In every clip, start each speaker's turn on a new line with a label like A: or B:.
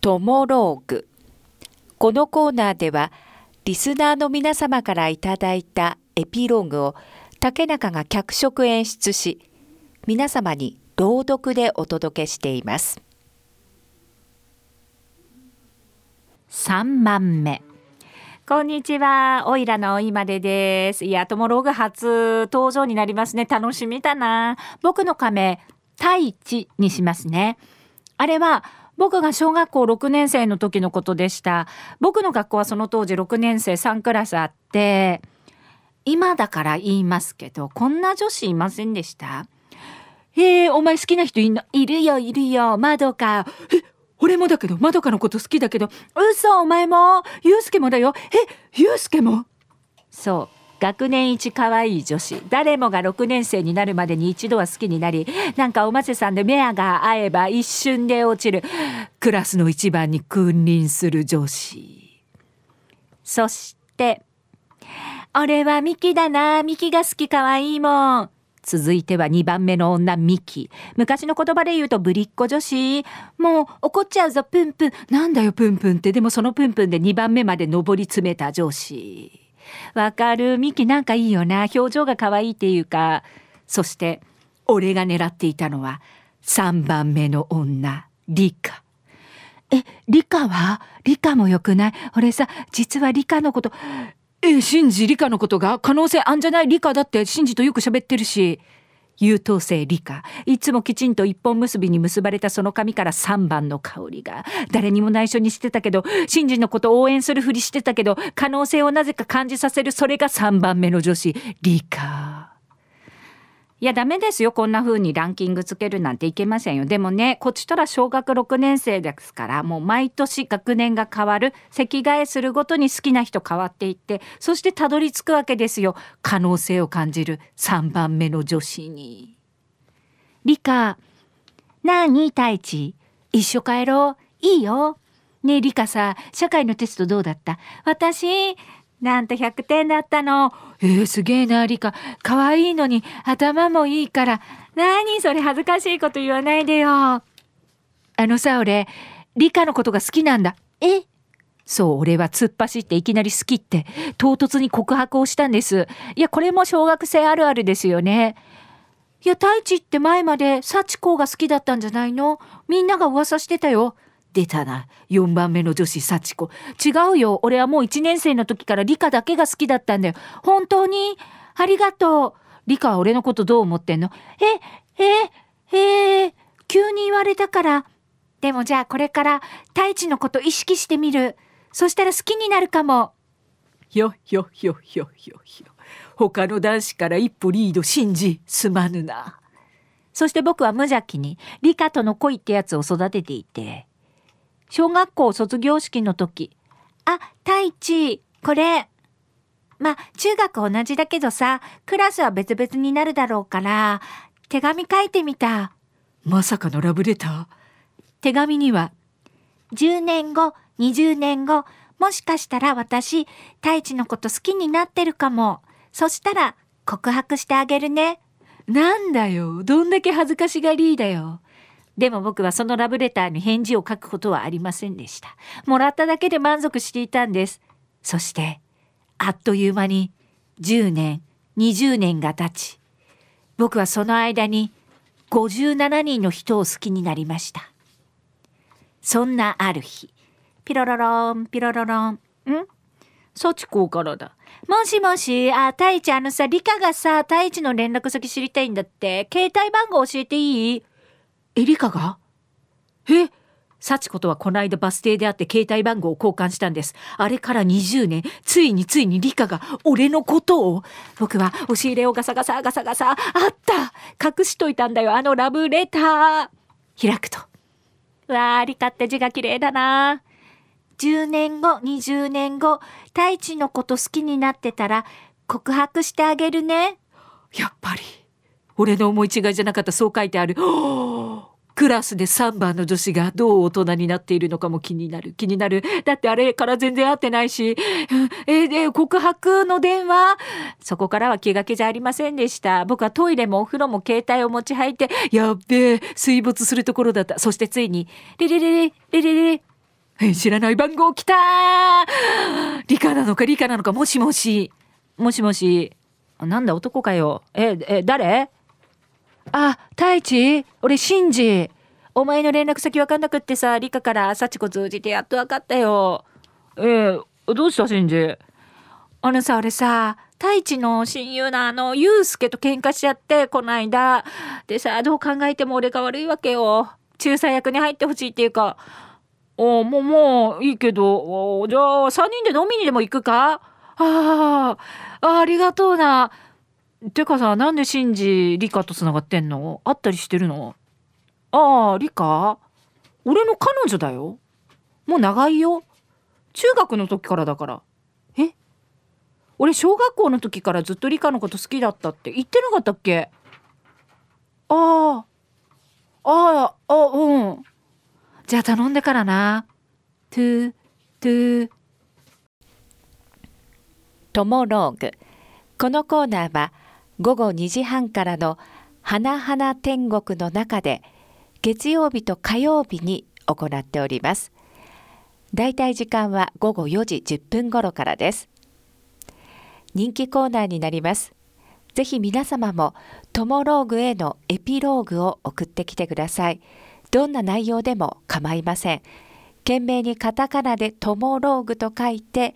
A: トモローグこのコーナーではリスナーの皆様からいただいたエピローグを竹中が脚色演出し皆様に朗読でお届けしています
B: 3番目こんにちは。おいらの今でです。いや、トモローグ初登場になりますね。楽しみだな。僕の亀、太一にしますね。あれは、僕が小学校6年生の時のことでした。僕の学校はその当時6年生3クラスあって、今だから言いますけど、こんな女子いませんでした？へえ、お前好きな人いんの？いるよ、いるよ、まどか。え、俺もだけど、まどかのこと好きだけど、嘘、お前も、ゆうすけもだよ。え、ゆうすけも？そう。学年一可愛い女子。誰もが6年生になるまでに一度は好きになりなんかおませさんで目が合えば一瞬で落ちるクラスの一番に君臨する女子。そして「俺はミキだなミキが好き可愛いもん」続いては2番目の女ミキ。昔の言葉で言うとぶりっ子女子。もう怒っちゃうぞプンプン。なんだよプンプンって。でもそのプンプンで2番目まで上り詰めた女子。わかる。ミキなんかいいよな。表情が可愛いっていうか。そして俺が狙っていたのは3番目の女リカ。えリカは？リカも良くない？俺さ実はリカのことえシンジリカのことが可能性あんじゃない？リカだってシンジとよく喋ってるし。優等生理科。いつもきちんと一本結びに結ばれたその髪から3番の香りが。誰にも内緒にしてたけど新人のこと応援するふりしてたけど可能性をなぜか感じさせるそれが3番目の女子理科。いやダメですよ。こんな風にランキングつけるなんていけませんよ。でもねこっちとら小学6年生ですからもう毎年学年が変わる席替えするごとに好きな人変わっていってそしてたどり着くわけですよ。可能性を感じる3番目の女子に。理科なに太一？一緒帰ろう。いいよ。ねえ理科さ社会のテストどうだった？私なんと100点だったの。えー、すげえな、リカ。可愛いのに頭もいいから。何それ恥ずかしいこと言わないでよ。あのさ、俺、リカのことが好きなんだ。え？そう、俺は突っ走っていきなり好きって、唐突に告白をしたんです。いや、これも小学生あるあるですよね。いや、太一って前まで幸子が好きだったんじゃないの？みんなが噂してたよ。出たな。4番目の女子幸子。違うよ。俺はもう1年生の時から理科だけが好きだったんだよ。本当にありがとう。理科は俺のことどう思ってんの？ええええ急に言われたから。でもじゃあこれから太一のこと意識してみる。そしたら好きになるかも。よよよよよよ他の男子から一歩リード信じすまぬな。そして僕は無邪気に理科との恋ってやつを育てていて小学校卒業式の時。あ、太一、これ。まあ、中学同じだけどさ、クラスは別々になるだろうから、手紙書いてみた。まさかのラブレター？手紙には、10年後、20年後、もしかしたら私、太一のこと好きになってるかも。そしたら、告白してあげるね。なんだよ。どんだけ恥ずかしがりだよ。でも僕はそのラブレターに返事を書くことはありませんでした。もらっただけで満足していたんです。そして、あっという間に10年、20年が経ち、僕はその間に57人の人を好きになりました。そんなある日、ピロロロン、ピロロロン、ん？幸子からだ。もしもし、あ、太一、あのさ、理科がさ、太一の連絡先知りたいんだって。携帯番号教えていい？エリカが？え？幸子とはこの間バス停で会って携帯番号を交換したんです。あれから20年、ついについにリカが俺のことを？僕は押し入れをガサガサガサガサ、あった隠しといたんだよ、あのラブレター開くと。わあ、リカって字が綺麗だな。10年後、20年後、太一のこと好きになってたら告白してあげるね。やっぱり。俺の思い違いじゃなかったそう書いてある。クラスで3番の女子がどう大人になっているのかも気になる。気になる。だってあれから全然会ってないし。えで告白の電話？そこからは気が気じゃありませんでした。僕はトイレもお風呂も携帯を持ち入ってやっべえ水没するところだった。そしてついにレレレレレレレ。え知らない番号来た理科なのか理科なのかもしもし。もしもし。なんだ男かよ。ええ誰？あ太一俺シンジ。お前の連絡先分かんなくってさ理科から幸子通じてやっと分かったよ。えー、どうしたシンジ？あのさ俺さ太一の親友のあのユウスケと喧嘩しちゃってこの間。でさどう考えても俺が悪いわけよ。仲裁役に入ってほしいっていうか。おもうもういいけど。じゃあ3人で飲みにでも行くか？ああありがとうな。てかさなんでシンジリカとつながってんの？会ったりしてるの？ああリカ？俺の彼女だよ。もう長いよ。中学の時からだから。え？俺小学校の時からずっとリカのこと好きだったって。言ってなかったっけ？ああ。あああうん。じゃあ頼んでからな。トゥトゥ。
A: トモローグ。このコーナーは午後2時半からの「花々天国」の中で月曜日と火曜日に行っております。だいたい時間は午後4時10分頃からです。人気コーナーになります。ぜひ皆様もトモローグへのエピローグを送ってきてください。どんな内容でも構いません。懸命にカタカナでトモローグと書いて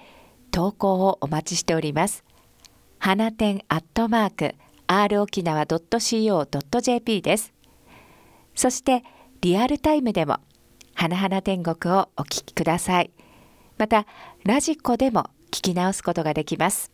A: 投稿をお待ちしております。花店アットマーク r 沖縄 .co.jp です。そしてリアルタイムでも花々天国をお聞きください。またラジコでも聞き直すことができます。